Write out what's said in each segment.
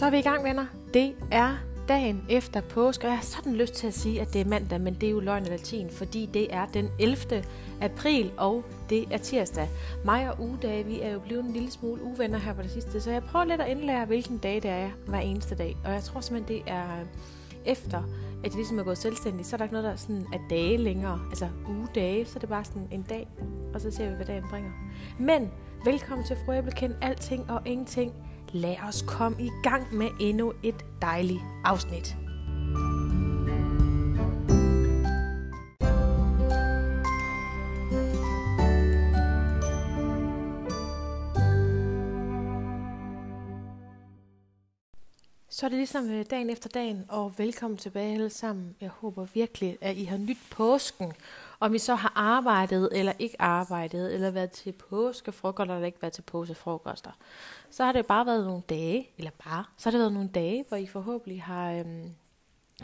Så er vi i gang, venner. Det er dagen efter påske, og jeg har sådan lyst til at sige, at det er mandag, men det er jo løgn og latin, fordi det er den 11. april, og det er tirsdag. Mig og ugedage, vi er jo blevet en lille smule uvenner her på det sidste, så jeg prøver lidt at indlære, hvilken dag det er hver eneste dag. Og jeg tror simpelthen, det er øh, efter, at jeg ligesom er gået selvstændig, så er der ikke noget, der er sådan er dage længere, altså ugedage, så er det bare sådan en dag, og så ser vi, hvad dagen bringer. Men velkommen til Frø Æblekind, alting og ingenting lad os komme i gang med endnu et dejligt afsnit. Så er det ligesom øh, dagen efter dagen, og velkommen tilbage alle sammen. Jeg håber virkelig, at I har nyt påsken. Om vi så har arbejdet eller ikke arbejdet, eller været til påskefrokoster eller ikke været til påskefrokoster så har det bare været nogle dage, eller bare, så har det været nogle dage, hvor I forhåbentlig har øhm,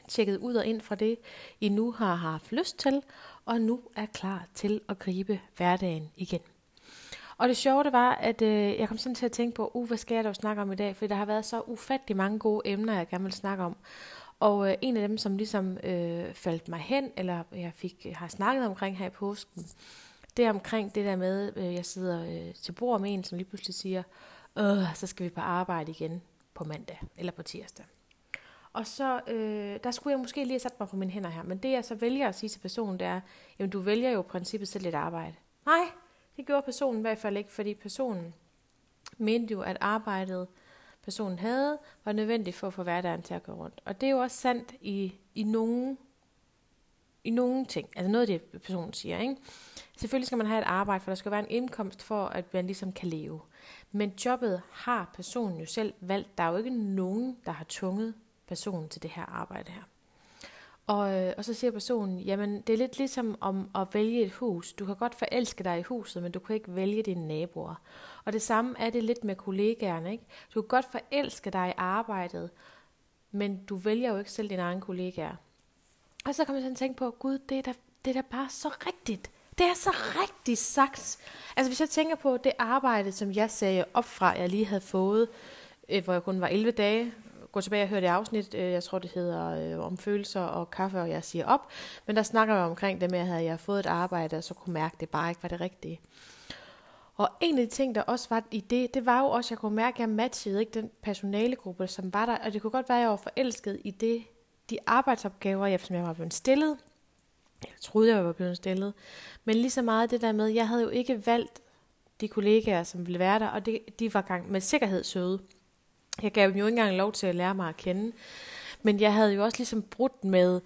tjekket ud og ind fra det, I nu har haft lyst til, og nu er klar til at gribe hverdagen igen. Og det sjove det var, at øh, jeg kom sådan til at tænke på, uh, hvad skal jeg dog snakke om i dag? For der har været så ufattelig mange gode emner, jeg gerne vil snakke om. Og øh, en af dem, som ligesom øh, faldt mig hen, eller jeg fik øh, har snakket omkring her i påsken, det er omkring det der med, øh, jeg sidder øh, til bord med en, som lige pludselig siger, øh, så skal vi på arbejde igen på mandag eller på tirsdag. Og så, øh, der skulle jeg måske lige have sat mig på mine hænder her, men det jeg så vælger at sige til personen, det er, jamen du vælger jo i princippet selv et arbejde. Nej, det gjorde personen i hvert fald ikke, fordi personen mente jo, at arbejdet, personen havde, var nødvendigt for at få hverdagen til at gå rundt. Og det er jo også sandt i, i nogle i nogle ting. Altså noget af det, personen siger. Ikke? Selvfølgelig skal man have et arbejde, for der skal være en indkomst for, at man ligesom kan leve. Men jobbet har personen jo selv valgt. Der er jo ikke nogen, der har tvunget personen til det her arbejde her. Og, øh, og så siger personen, jamen det er lidt ligesom om at vælge et hus. Du kan godt forelske dig i huset, men du kan ikke vælge dine naboer. Og det samme er det lidt med kollegaerne. Ikke? Du kan godt forelske dig i arbejdet, men du vælger jo ikke selv dine egne kollegaer. Og så kommer jeg sådan at tænke på, gud, det er da, det er da bare så rigtigt. Det er så rigtigt sagt. Altså hvis jeg tænker på det arbejde, som jeg sagde op fra, jeg lige havde fået, øh, hvor jeg kun var 11 dage, gå tilbage og høre det afsnit, øh, jeg tror det hedder øh, om følelser og kaffe, og jeg siger op. Men der snakker jeg omkring det med, at jeg havde fået et arbejde, og så kunne mærke, at det bare ikke var det rigtige. Og en af de ting, der også var i det, det var jo også, at jeg kunne mærke, at jeg matchede ikke den personalegruppe, som var der. Og det kunne godt være, at jeg var forelsket i det, de arbejdsopgaver, som jeg var blevet stillet. Jeg troede, jeg var blevet stillet. Men lige så meget det der med, jeg havde jo ikke valgt de kollegaer, som ville være der, og det, de var gang med sikkerhed søde. Jeg gav dem jo ikke engang lov til at lære mig at kende. Men jeg havde jo også ligesom brudt med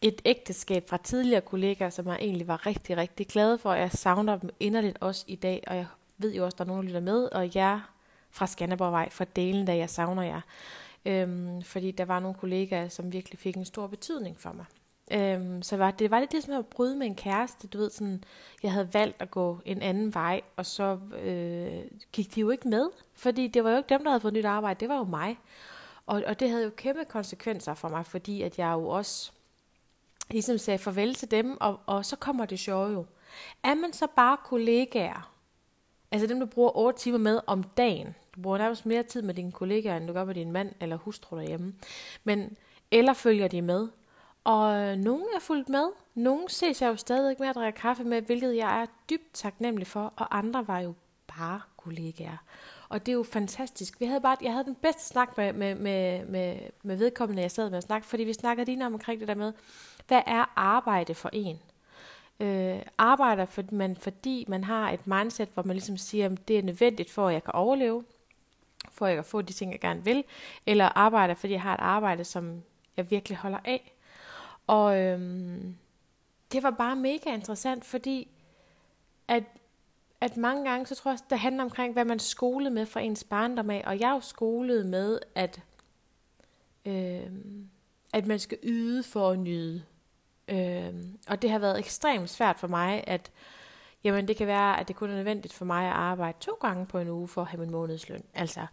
et ægteskab fra tidligere kollegaer, som jeg egentlig var rigtig, rigtig glad for. Jeg savner dem inderligt også i dag, og jeg ved jo også, at der er nogen, der lytter med, og jeg fra Skanderborgvej, for delen, da jeg savner jer. Øhm, fordi der var nogle kollegaer, som virkelig fik en stor betydning for mig. Øhm, så var, det var lidt ligesom at bryde med en kæreste. Du ved, sådan, jeg havde valgt at gå en anden vej, og så øh, gik de jo ikke med. Fordi det var jo ikke dem, der havde fået nyt arbejde, det var jo mig. Og, og det havde jo kæmpe konsekvenser for mig, fordi at jeg jo også ligesom sagde farvel til dem, og, og så kommer det sjove jo. Er man så bare kollegaer, altså dem, du bruger 8 timer med om dagen, du bruger nærmest mere tid med dine kollegaer, end du gør med din mand eller hustru derhjemme, men, eller følger de med, og øh, nogen er fulgt med. Nogen ses jeg jo stadig med at drikke kaffe med, hvilket jeg er dybt taknemmelig for, og andre var jo bare kollegaer. Og det er jo fantastisk. Vi havde bare, jeg havde den bedste snak med, med, med, med, med vedkommende, jeg sad med at snakke, fordi vi snakkede lige omkring det der med, hvad er arbejde for en? Øh, arbejder for, man, fordi man har et mindset, hvor man ligesom siger, at det er nødvendigt for, at jeg kan overleve, for at jeg kan få de ting, jeg gerne vil, eller arbejder, fordi jeg har et arbejde, som jeg virkelig holder af. Og øhm, det var bare mega interessant, fordi at, at mange gange, så tror jeg, det handler omkring, hvad man skolede med fra ens barndom af. Og jeg er jo skolet med, at, øhm, at man skal yde for at nyde. Øhm, og det har været ekstremt svært for mig, at jamen, det kan være, at det kun er nødvendigt for mig at arbejde to gange på en uge for at have min månedsløn. Altså,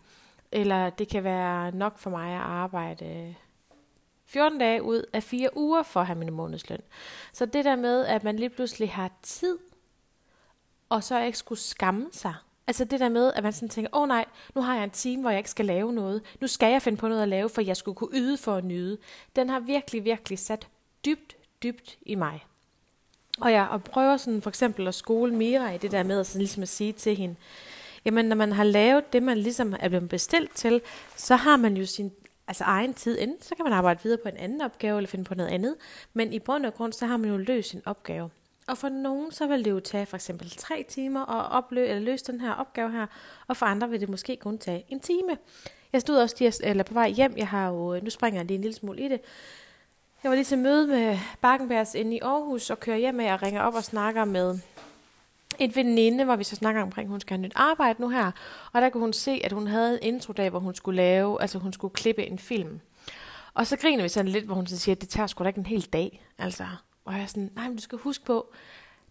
eller det kan være nok for mig at arbejde 14 dage ud af 4 uger for at have min månedsløn. Så det der med, at man lige pludselig har tid, og så ikke skulle skamme sig Altså det der med, at man sådan tænker, åh oh, nej, nu har jeg en time, hvor jeg ikke skal lave noget. Nu skal jeg finde på noget at lave, for jeg skulle kunne yde for at nyde. Den har virkelig, virkelig sat dybt, dybt i mig. Og jeg og prøver sådan for eksempel at skole Mira i det der med at, sådan ligesom at sige til hende, jamen når man har lavet det, man ligesom er blevet bestilt til, så har man jo sin altså egen tid inden, så kan man arbejde videre på en anden opgave eller finde på noget andet. Men i bund og grund, så har man jo løst sin opgave. Og for nogen, så vil det jo tage for eksempel tre timer at opløse, eller løse den her opgave her, og for andre vil det måske kun tage en time. Jeg stod også lige, eller på vej hjem, jeg har jo, øh, nu springer jeg lige en lille smule i det, jeg var lige til møde med Bakkenbergs inde i Aarhus, og kører hjem med og ringer op og snakker med en veninde, hvor vi så snakker omkring, at hun skal have nyt arbejde nu her. Og der kunne hun se, at hun havde en introdag, hvor hun skulle lave, altså hun skulle klippe en film. Og så griner vi sådan lidt, hvor hun så siger, at det tager sgu da ikke en hel dag. Altså, og jeg er sådan, nej, men du skal huske på,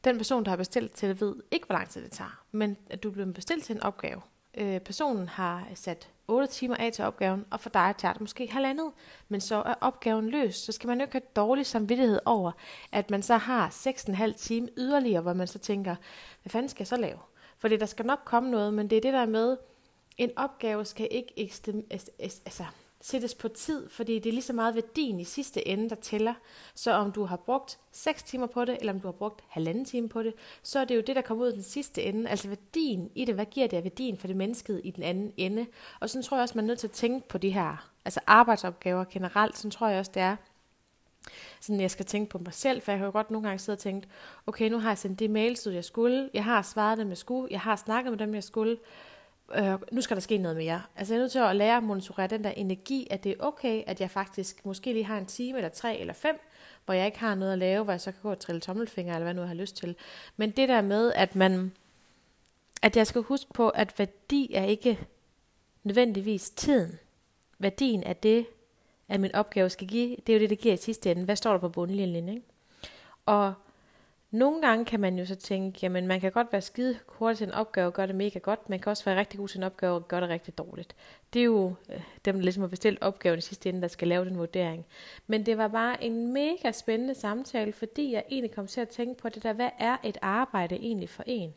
den person, der har bestilt til det, ved ikke, hvor lang tid det tager. Men at du bliver bestilt til en opgave. Øh, personen har sat 8 timer af til opgaven, og for dig tager det måske halvandet. Men så er opgaven løst, så skal man jo ikke have dårlig samvittighed over, at man så har 6,5 time yderligere, hvor man så tænker, hvad fanden skal jeg så lave? Fordi der skal nok komme noget, men det er det der med, en opgave skal ikke ekstem, altså, sættes på tid, fordi det er lige så meget værdien i sidste ende, der tæller. Så om du har brugt 6 timer på det, eller om du har brugt halvanden time på det, så er det jo det, der kommer ud i den sidste ende. Altså værdien i det, hvad giver det af værdien for det mennesket i den anden ende? Og så tror jeg også, man er nødt til at tænke på de her altså arbejdsopgaver generelt. Så tror jeg også, det er, sådan jeg skal tænke på mig selv, for jeg har jo godt nogle gange siddet og tænkt, okay, nu har jeg sendt de mails ud, jeg skulle, jeg har svaret dem, jeg skulle, jeg har snakket med dem, jeg skulle, øh, nu skal der ske noget mere. Altså jeg er nødt til at lære at monitorere den der energi, at det er okay, at jeg faktisk måske lige har en time eller tre eller fem, hvor jeg ikke har noget at lave, hvor jeg så kan gå og trille tommelfinger, eller hvad nu jeg har lyst til. Men det der med, at man, at jeg skal huske på, at værdi er ikke nødvendigvis tiden. Værdien er det, at min opgave skal give, det er jo det, det giver i sidste ende. Hvad står der på bundlinjen, ikke? Og nogle gange kan man jo så tænke, jamen man kan godt være skide hurtig til en opgave og gøre det mega godt, man kan også være rigtig god til en opgave og gøre det rigtig dårligt. Det er jo øh, dem, der ligesom har bestilt opgaven i sidste ende, der skal lave den vurdering. Men det var bare en mega spændende samtale, fordi jeg egentlig kom til at tænke på det der, hvad er et arbejde egentlig for en?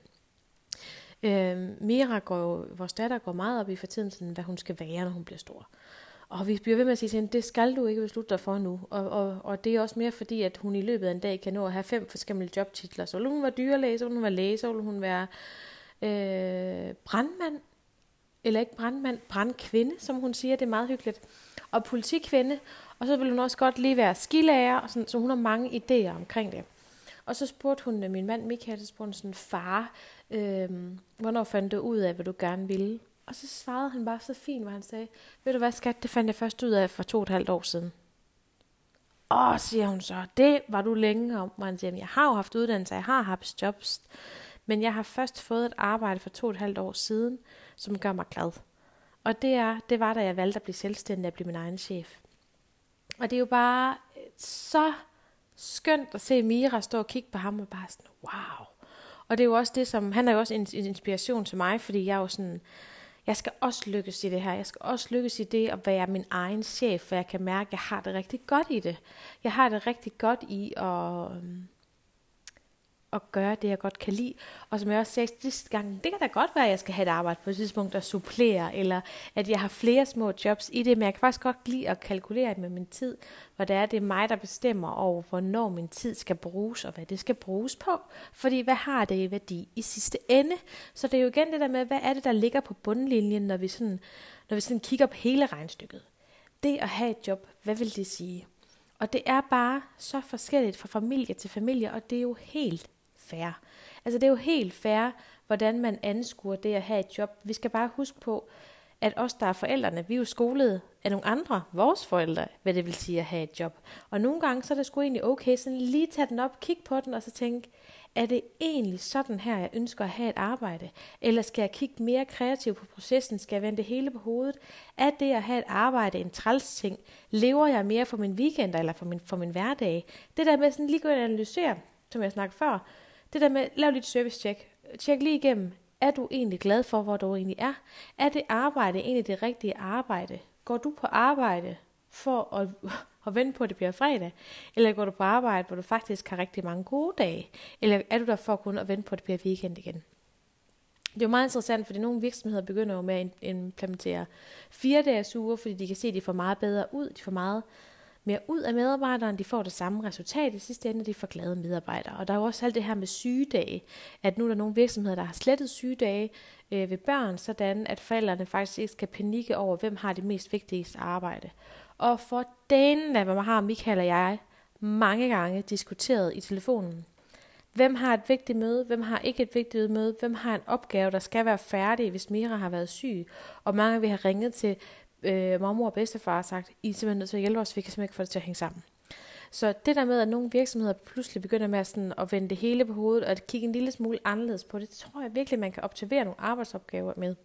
Øh, Mira går jo, vores datter går meget op i for tiden, sådan, hvad hun skal være, når hun bliver stor. Og vi bliver ved med at sige til hende, det skal du ikke beslutte dig for nu. Og, og, og det er også mere fordi, at hun i løbet af en dag kan nå at have fem forskellige jobtitler. Så vil hun være dyrlæge, så vil hun være læge, så vil hun være øh, brandmand. Eller ikke brandmand, brandkvinde, som hun siger, det er meget hyggeligt. Og politikvinde. Og så vil hun også godt lige være skilærer, og sådan, så hun har mange idéer omkring det. Og så spurgte hun øh, min mand Michael, så spurgte hun sådan, far, øh, hvornår fandt du ud af, hvad du gerne ville? Og så svarede han bare så fint, hvor han sagde, ved du hvad skat, det fandt jeg først ud af for to og et halvt år siden. Åh, siger hun så, det var du længe om. Og han siger, jeg har jo haft uddannelse, jeg har haft jobs, men jeg har først fået et arbejde for to og et halvt år siden, som gør mig glad. Og det, er, det var, da jeg valgte at blive selvstændig og blive min egen chef. Og det er jo bare øh, så skønt at se Mira stå og kigge på ham og bare sådan, wow. Og det er jo også det, som, han er jo også en, en inspiration til mig, fordi jeg er jo sådan, jeg skal også lykkes i det her. Jeg skal også lykkes i det at være min egen chef, for jeg kan mærke, at jeg har det rigtig godt i det. Jeg har det rigtig godt i at, øhm, at gøre det, jeg godt kan lide. Og som jeg også sagde sidste gang, det kan da godt være, at jeg skal have et arbejde på et tidspunkt, der supplerer, eller at jeg har flere små jobs i det, men jeg kan faktisk godt lide at kalkulere med min tid, hvor det er, det er mig, der bestemmer over, hvornår min tid skal bruges, og hvad det skal bruges på. Fordi hvad har det i værdi i sidste ende? Så det er jo igen det der med, hvad er det, der ligger på bundlinjen, når vi sådan, når vi sådan kigger på hele regnstykket. Det at have et job, hvad vil det sige? Og det er bare så forskelligt fra familie til familie, og det er jo helt fair. Altså det er jo helt fair, hvordan man anskuer det at have et job. Vi skal bare huske på, at os, der er forældrene, vi er jo skolet af nogle andre, vores forældre, hvad det vil sige at have et job. Og nogle gange, så er det sgu egentlig okay, sådan lige tage den op, kigge på den, og så tænke, er det egentlig sådan her, jeg ønsker at have et arbejde? Eller skal jeg kigge mere kreativt på processen? Skal jeg vende det hele på hovedet? Er det at have et arbejde en træls ting? Lever jeg mere for min weekend eller for min, for min hverdag? Det der med sådan lige gå ind og analysere, som jeg snakkede før, det der med, lav lidt service check. Tjek lige igennem, er du egentlig glad for, hvor du egentlig er? Er det arbejde egentlig det rigtige arbejde? Går du på arbejde for at, at vente på, at det bliver fredag? Eller går du på arbejde, hvor du faktisk har rigtig mange gode dage? Eller er du der for kun at vente på, at det bliver weekend igen? Det er jo meget interessant, fordi nogle virksomheder begynder jo med at implementere fire dages uger, fordi de kan se, at de får meget bedre ud, de får meget mere ud af medarbejderen, de får det samme resultat i sidste ende, de får glade medarbejdere. Og der er jo også alt det her med sygedage, at nu er der nogle virksomheder, der har slettet sygedage øh, ved børn, sådan at forældrene faktisk ikke skal panikke over, hvem har det mest vigtigste arbejde. Og for delen af, hvad man har Michael og jeg mange gange diskuteret i telefonen. Hvem har et vigtigt møde? Hvem har ikke et vigtigt møde? Hvem har en opgave, der skal være færdig, hvis Mira har været syg? Og mange vil have ringet til øh, mormor og bedstefar sagt, I er simpelthen nødt til at hjælpe os, vi kan simpelthen ikke få det til at hænge sammen. Så det der med, at nogle virksomheder pludselig begynder med at, sådan, at vende det hele på hovedet, og at kigge en lille smule anderledes på det, det tror jeg virkelig, man kan optimere nogle arbejdsopgaver med.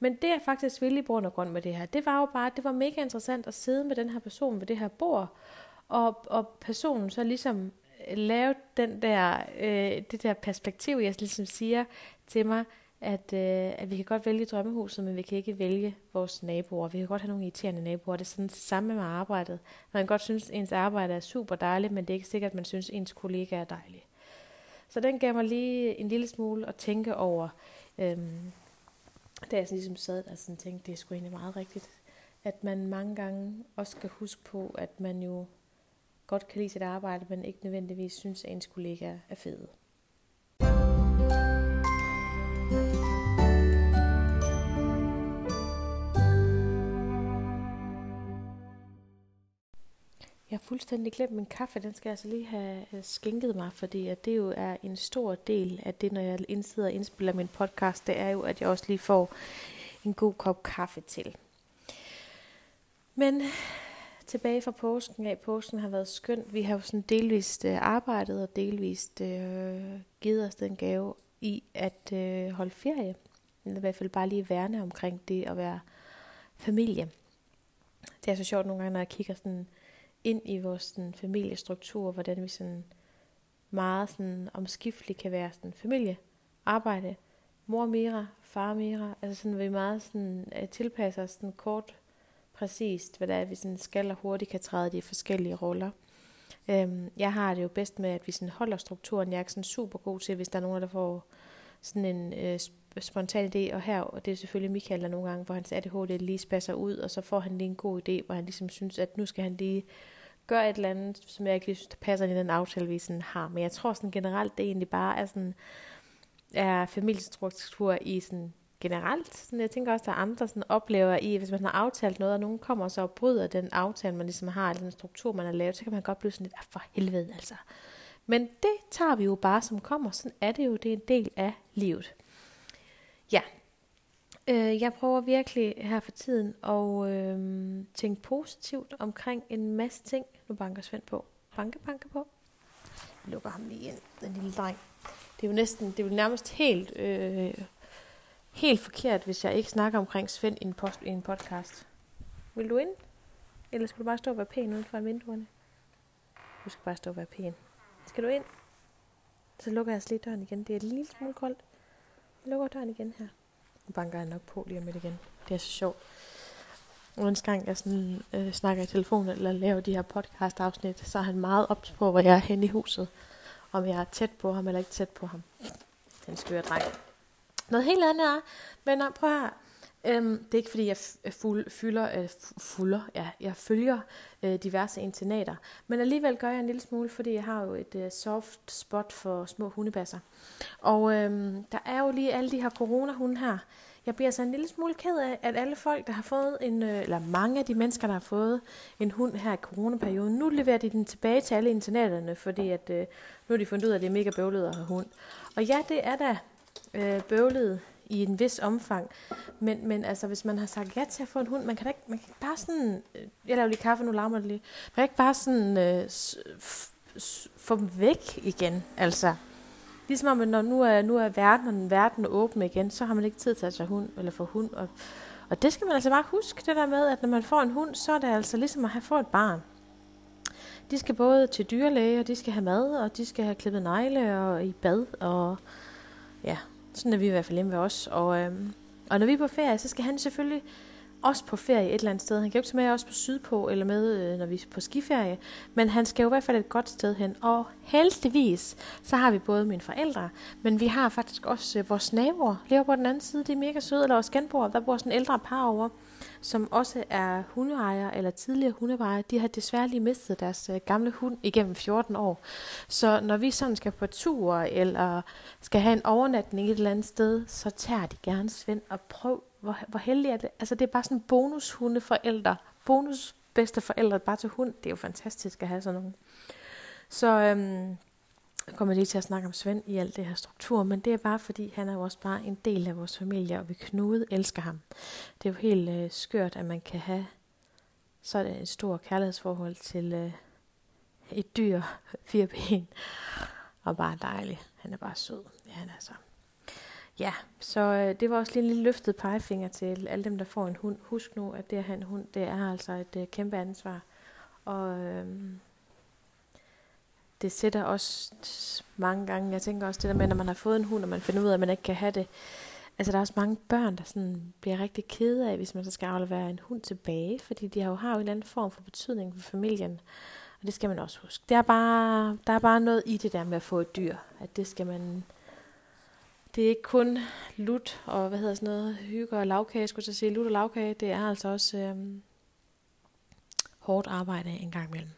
Men det er faktisk vildt i bund og grund med det her. Det var jo bare, det var mega interessant at sidde med den her person ved det her bord, og, og personen så ligesom øh, lave den der, øh, det der perspektiv, jeg ligesom siger til mig, at, øh, at vi kan godt vælge drømmehuset, men vi kan ikke vælge vores naboer. Vi kan godt have nogle irriterende naboer. Det er sådan det samme med arbejdet. Man kan godt synes, at ens arbejde er super dejligt, men det er ikke sikkert, at man synes, at ens kollega er dejlig. Så den gav mig lige en lille smule at tænke over, øhm, da jeg sådan ligesom sad og sådan tænkte, det er sgu egentlig meget rigtigt, at man mange gange også skal huske på, at man jo godt kan lide sit arbejde, men ikke nødvendigvis synes, at ens kollega er fede. Jeg har fuldstændig glemt min kaffe. Den skal jeg altså lige have skænket mig, fordi at det jo er en stor del af det, når jeg indsidder og indspiller min podcast, det er jo, at jeg også lige får en god kop kaffe til. Men tilbage fra påsken af. Påsken har været skønt. Vi har jo sådan delvist øh, arbejdet og delvist øh, givet os den gave i at øh, holde ferie. Eller i hvert fald bare lige værne omkring det at være familie. Det er så sjovt nogle gange, når jeg kigger sådan ind i vores sådan, familiestruktur, hvordan vi sådan meget sådan omskifteligt kan være sådan familie, arbejde, mor Mira, far Mira, altså sådan vi meget sådan øh, tilpasser os sådan kort præcist, hvad der er, vi sådan skal og hurtigt kan træde de forskellige roller. Øhm, jeg har det jo bedst med, at vi sådan holder strukturen. Jeg er ikke sådan super god til, hvis der er nogen, der får sådan en øh, spontan idé, og her, og det er selvfølgelig Michael, der nogle gange, hvor hans ADHD lige spasser ud, og så får han lige en god idé, hvor han ligesom synes, at nu skal han lige gøre et eller andet, som jeg ikke lige synes, der passer ind i den aftale, vi sådan har. Men jeg tror sådan generelt, det egentlig bare er sådan, er familiestruktur i sådan generelt. Sådan, jeg tænker også, der er andre sådan, oplever i, hvis man har aftalt noget, og nogen kommer så og bryder den aftale, man ligesom har, eller den struktur, man har lavet, så kan man godt blive sådan lidt, ah, for helvede altså. Men det tager vi jo bare som kommer. Sådan er det jo, det er en del af livet. Ja, øh, jeg prøver virkelig her for tiden at øh, tænke positivt omkring en masse ting. Nu banker Svend på. Banke, banke på. Jeg lukker ham lige ind, den lille dreng. Det er jo næsten, det er jo nærmest helt... Øh, helt forkert, hvis jeg ikke snakker omkring Svend i en, post, i en podcast. Vil du ind? Eller skal du bare stå og være pæn uden for vinduerne? Du skal bare stå og være pæn. Skal du ind? Så lukker jeg altså lige døren igen. Det er en lille smule koldt. Lukker døren igen her. Nu banker jeg nok på lige om lidt igen. Det er så sjovt. Uanset gang jeg sådan, øh, snakker i telefon eller laver de her podcast-afsnit, så er han meget ops på, hvor jeg er henne i huset. Om jeg er tæt på ham eller ikke tæt på ham. Den skøre dreng. Noget helt andet er, venner, prøv her. Øhm, det er ikke fordi, jeg øh, fuld, fylder, øh, fulder, ja, jeg følger øh, diverse internater, men alligevel gør jeg en lille smule, fordi jeg har jo et øh, soft spot for små hundebasser. Og øhm, der er jo lige alle de her corona-hunde her. Jeg bliver så en lille smule ked af, at alle folk, der har fået en, øh, eller mange af de mennesker, der har fået en hund her i coronaperioden, nu leverer de den tilbage til alle internaterne, fordi at, øh, nu har de fundet ud af, at det er mega bøvlet at have hund. Og ja, det er da øh, bøvlet i en vis omfang. Men, men altså, hvis man har sagt ja til at få en hund, man kan da ikke, man kan ikke bare sådan, øh, jeg laver lige kaffe, nu larmer det lige, man kan ikke bare sådan øh, få dem væk igen, altså. Ligesom om, når nu er, nu er verden, og verden åben igen, så har man ikke tid til at tage hund, eller få hund. Og, og det skal man altså bare huske, det der med, at når man får en hund, så er det altså ligesom at have fået et barn. De skal både til dyrlæge, og de skal have mad, og de skal have klippet negle, og i bad, og ja, sådan er vi i hvert fald hjemme ved os. Og, øh, og når vi er på ferie, så skal han selvfølgelig også på ferie et eller andet sted. Han kan jo ikke tage med os på Sydpå, eller med, øh, når vi er på skiferie. Men han skal jo i hvert fald et godt sted hen. Og heldigvis, så har vi både mine forældre, men vi har faktisk også øh, vores naboer, lever på den anden side. De er mega søde, eller vores genboer. Der bor sådan en ældre par over, som også er hundeejere, eller tidligere hundeejere. De har desværre lige mistet deres øh, gamle hund igennem 14 år. Så når vi sådan skal på tur, eller skal have en overnatning et eller andet sted, så tager de gerne Svend og prøv hvor, hvor heldig er det? Altså, det er bare sådan bonushundeforældre. Bonus bedste forældre bare til hund. Det er jo fantastisk at have sådan nogle. Så øhm, jeg kommer lige til at snakke om Svend i alt det her struktur, men det er bare fordi, han er jo også bare en del af vores familie, og vi Knude elsker ham. Det er jo helt øh, skørt, at man kan have sådan et stort kærlighedsforhold til øh, et dyr, fire ben, og bare dejlig. Han er bare sød. Ja, han er så. Ja, så øh, det var også lige en lille løftet pegefinger til alle dem, der får en hund. Husk nu, at det at have en hund, det er altså et øh, kæmpe ansvar. Og øh, det sætter også mange gange, jeg tænker også det der med, når man har fået en hund, og man finder ud af, at man ikke kan have det. Altså der er også mange børn, der sådan bliver rigtig kede af, hvis man så skal aflevere en hund tilbage, fordi de har jo, har jo en eller anden form for betydning for familien. Og det skal man også huske. Det er bare, der er bare noget i det der med at få et dyr, at det skal man det er ikke kun lut og hvad hedder sådan noget, hygge og lavkage, skulle jeg sige, lut og lavkage, det er altså også øhm, hårdt arbejde en gang imellem.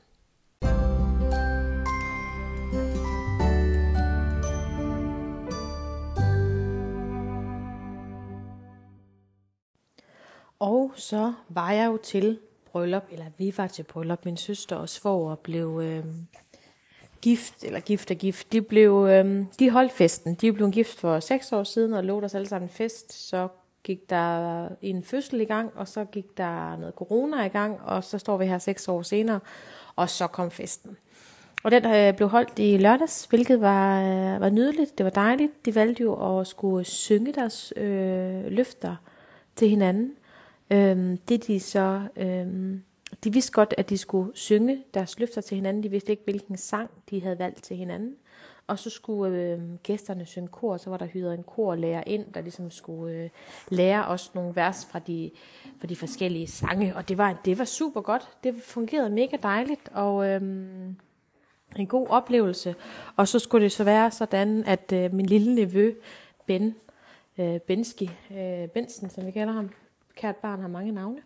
Og så var jeg jo til bryllup, eller vi var til bryllup. Min søster og svoger blev øh, gift, eller gift og gift, de, blev, øh, de holdt festen. De blev gift for seks år siden og lovede os alle sammen en fest. Så gik der en fødsel i gang, og så gik der noget corona i gang, og så står vi her seks år senere, og så kom festen. Og den øh, blev holdt i lørdags, hvilket var, øh, var nydeligt. Det var dejligt. De valgte jo at skulle synge deres øh, løfter til hinanden. Øh, det de så... øhm, de vidste godt, at de skulle synge deres løfter til hinanden. De vidste ikke, hvilken sang de havde valgt til hinanden. Og så skulle øh, gæsterne synge kor, så var der hyret en korlærer ind, der ligesom skulle øh, lære os nogle vers fra de, fra de forskellige sange. Og det var, det var super godt. Det fungerede mega dejligt, og øh, en god oplevelse. Og så skulle det så være sådan, at øh, min lille nevø, Ben, øh, Benski, øh, Bensen, som vi kalder ham, kært barn har mange navne,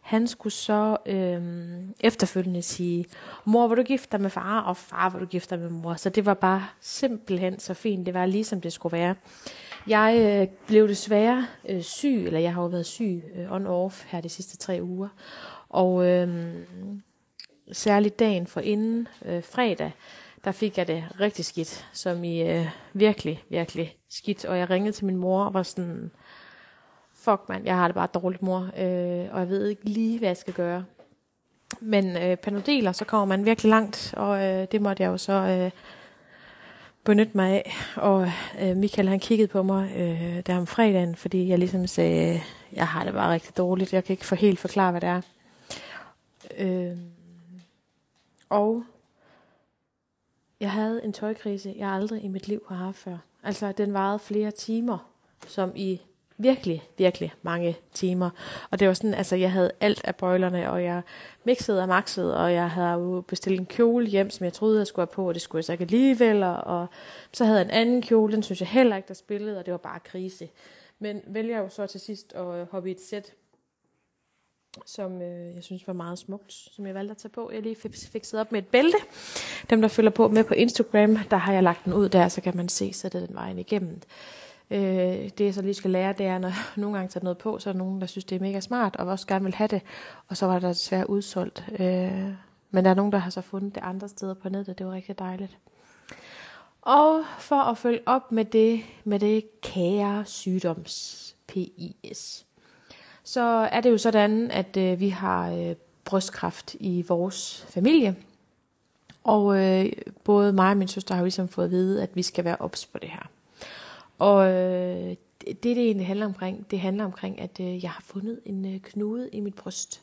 han skulle så øhm, efterfølgende sige, mor, var du gift dig med far, og far, var du gift dig med mor. Så det var bare simpelthen så fint. Det var ligesom det skulle være. Jeg øh, blev desværre øh, syg, eller jeg har jo været syg øh, on-off her de sidste tre uger. Og øh, særligt dagen for inden øh, fredag, der fik jeg det rigtig skidt, som i øh, virkelig, virkelig skidt. Og jeg ringede til min mor og var sådan, fuck mand, jeg har det bare dårligt mor, øh, og jeg ved ikke lige, hvad jeg skal gøre. Men øh, panodeler, så kommer man virkelig langt, og øh, det måtte jeg jo så øh, benytte mig af. Og øh, Michael han kiggede på mig øh, der om fredagen, fordi jeg ligesom sagde, øh, jeg har det bare rigtig dårligt, jeg kan ikke for helt forklare, hvad det er. Øh, og jeg havde en tøjkrise, jeg aldrig i mit liv har haft før. Altså, den varede flere timer, som i virkelig, virkelig mange timer. Og det var sådan, altså jeg havde alt af bøjlerne, og jeg mixede og maxede, og jeg havde jo bestilt en kjole hjem, som jeg troede, jeg skulle have på, og det skulle jeg så ikke alligevel. Og så havde jeg en anden kjole, den synes jeg heller ikke, der spillede, og det var bare krise. Men vælger jo så til sidst at hoppe i et sæt, som øh, jeg synes var meget smukt, som jeg valgte at tage på. Jeg lige fik fikset op med et bælte. Dem, der følger på med på Instagram, der har jeg lagt den ud der, så kan man se, så det den vejen igennem. Øh, det jeg så lige skal lære, det er, når jeg nogle gange tager noget på, så er der nogen, der synes, det er mega smart, og også gerne vil have det, og så var der desværre udsolgt. Øh, men der er nogen, der har så fundet det andre steder på nettet, det var rigtig dejligt. Og for at følge op med det, med det kære sygdoms PIS, så er det jo sådan, at øh, vi har øh, brystkræft i vores familie. Og øh, både mig og min søster har jo ligesom fået at vide, at vi skal være ops på det her. Og øh, det, det egentlig handler omkring, det handler omkring, at øh, jeg har fundet en øh, knude i mit bryst.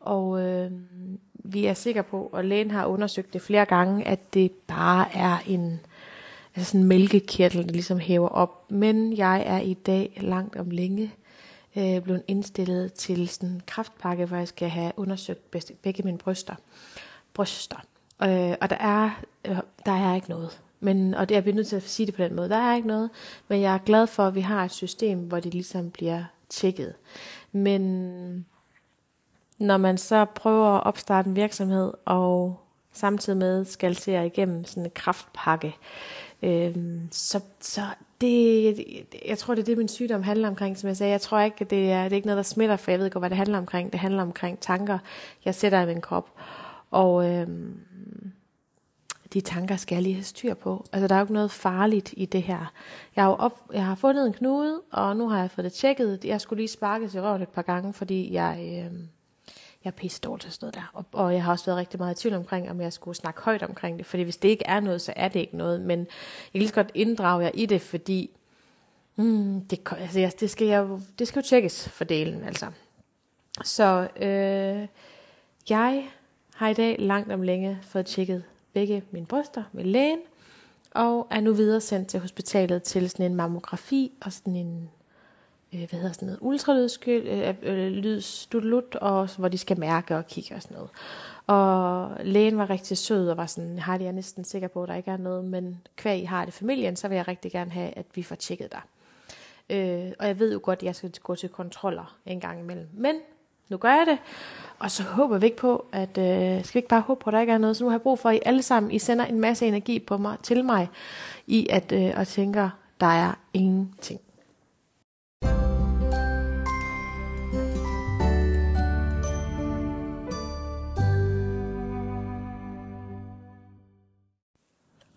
Og øh, vi er sikre på, og lægen har undersøgt det flere gange, at det bare er en altså sådan en mælkekirtel, der ligesom hæver op. Men jeg er i dag langt om længe øh, blevet indstillet til sådan en kraftpakke, hvor jeg skal have undersøgt begge mine bryster. bryster. Øh, og der er, øh, der er ikke noget. Men, og det, jeg bliver nødt til at sige det på den måde. Der er ikke noget, men jeg er glad for, at vi har et system, hvor det ligesom bliver tjekket. Men når man så prøver at opstarte en virksomhed, og samtidig med skal se igennem sådan en kraftpakke, øh, så, så det, jeg tror, det er det, min sygdom handler omkring, som jeg sagde. Jeg tror ikke, det er, det er ikke noget, der smitter, for jeg ved ikke, hvad det handler omkring. Det handler omkring tanker, jeg sætter i min krop. Og øh, de tanker skal jeg lige have styr på. Altså, der er jo ikke noget farligt i det her. Jeg har, jo op, jeg har fundet en knude, og nu har jeg fået det tjekket. Jeg skulle lige sparke i røven et par gange, fordi jeg, øh, jeg er pisse dårlig til sådan noget der. Og, og jeg har også været rigtig meget i tvivl omkring, om jeg skulle snakke højt omkring det. Fordi hvis det ikke er noget, så er det ikke noget. Men jeg kan lige så godt inddrage jer i det, fordi mm, det, altså, det, skal jeg, det skal jo tjekkes for delen. Altså. Så øh, jeg har i dag langt om længe fået tjekket begge mine bryster med lægen, og er nu videre sendt til hospitalet til sådan en mammografi og sådan en øh, hvad hedder sådan noget, ultralydskyld, øh, øh, lydstudelut, og hvor de skal mærke og kigge og sådan noget. Og lægen var rigtig sød og var sådan, har jeg er næsten sikker på, at der ikke er noget, men kvæg I har det familien, så vil jeg rigtig gerne have, at vi får tjekket dig. Øh, og jeg ved jo godt, at jeg skal gå til kontroller en gang imellem. Men nu gør jeg det, og så håber vi ikke på, at øh, skal vi ikke bare håbe på, at der ikke er noget, så nu har jeg brug for, at I alle sammen, I sender en masse energi på mig, til mig, i at øh, og tænker, der er ingenting.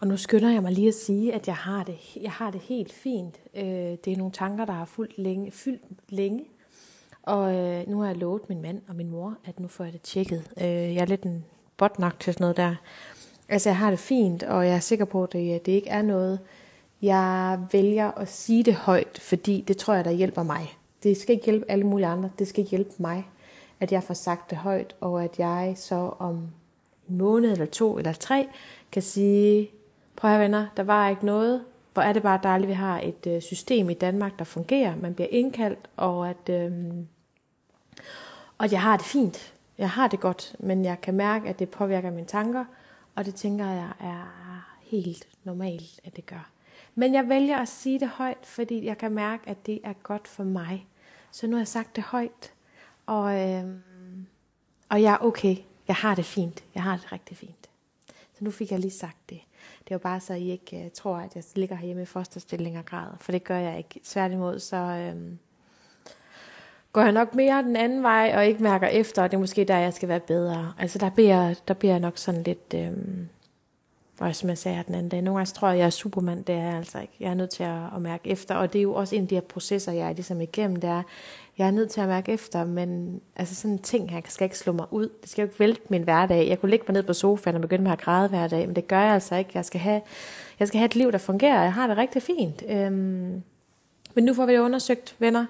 Og nu skynder jeg mig lige at sige, at jeg har det, jeg har det helt fint. Øh, det er nogle tanker, der har fulgt længe, fyldt længe. Og øh, nu har jeg lovet min mand og min mor, at nu får jeg det tjekket. Øh, jeg er lidt en botnak til sådan noget der. Altså jeg har det fint, og jeg er sikker på, at det, øh, det ikke er noget. Jeg vælger at sige det højt, fordi det tror jeg, der hjælper mig. Det skal ikke hjælpe alle mulige andre. Det skal hjælpe mig, at jeg får sagt det højt, og at jeg så om en måned eller to eller tre kan sige, Prøv at venner, der var ikke noget. Hvor er det bare dejligt, at vi har et øh, system i Danmark, der fungerer. Man bliver indkaldt, og at, øh, og jeg har det fint. Jeg har det godt, men jeg kan mærke, at det påvirker mine tanker, og det tænker jeg er helt normalt, at det gør. Men jeg vælger at sige det højt, fordi jeg kan mærke, at det er godt for mig. Så nu har jeg sagt det højt, og, øh, og jeg er okay. Jeg har det fint. Jeg har det rigtig fint. Så nu fik jeg lige sagt det. Det er jo bare så, I ikke uh, tror, at jeg ligger herhjemme i fosterstilling og græder. For det gør jeg ikke. Tværtimod, så øhm, går jeg nok mere den anden vej, og ikke mærker efter, og det er måske der, jeg skal være bedre. Altså der bliver, der bliver jeg nok sådan lidt... Øhm, og som jeg sagde den anden dag, nogle gange tror jeg, at jeg er supermand, det er jeg altså ikke. Jeg er nødt til at, at mærke efter, og det er jo også en af de her processer, jeg er ligesom igennem, det er, jeg er nødt til at mærke efter, men altså sådan en ting her skal ikke slå mig ud. Det skal jo ikke vælte min hverdag. Jeg kunne ligge mig ned på sofaen og begynde med at græde hver dag, men det gør jeg altså ikke. Jeg skal have, jeg skal have et liv, der fungerer. Jeg har det rigtig fint. Øhm, men nu får vi det undersøgt, venner.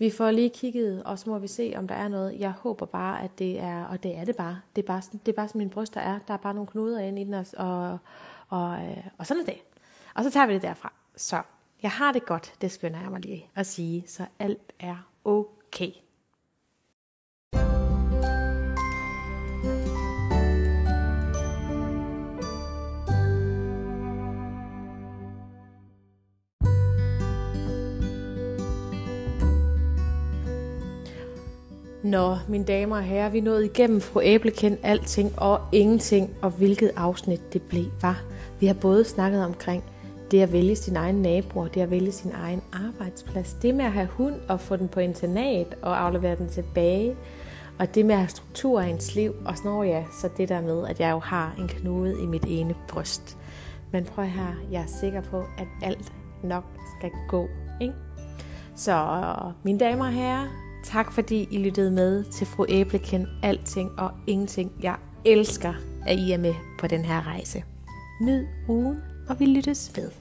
Vi får lige kigget, og så må vi se, om der er noget. Jeg håber bare, at det er, og det er det bare. Det er bare, det er bare som min bryst der er. Der er bare nogle knuder inde i den, og, og, og, øh, og sådan er det. Og så tager vi det derfra. Så jeg har det godt, det skynder jeg mig lige at sige, så alt er okay. Nå, mine damer og herrer, vi nåede igennem fru Æblekind alting og ingenting, og hvilket afsnit det blev, var. Vi har både snakket omkring det at vælge sin egen naboer, det at vælge sin egen arbejdsplads, det med at have hund og få den på internat og aflevere den tilbage, og det med at have struktur i ens liv, og sådan ja, så det der med, at jeg jo har en knude i mit ene bryst. Men prøv her, jeg er sikker på, at alt nok skal gå, ikke? Så mine damer og herrer, tak fordi I lyttede med til Fru Æblekind Alting og Ingenting. Jeg elsker, at I er med på den her rejse. Nyd ugen, og vi lyttes ved.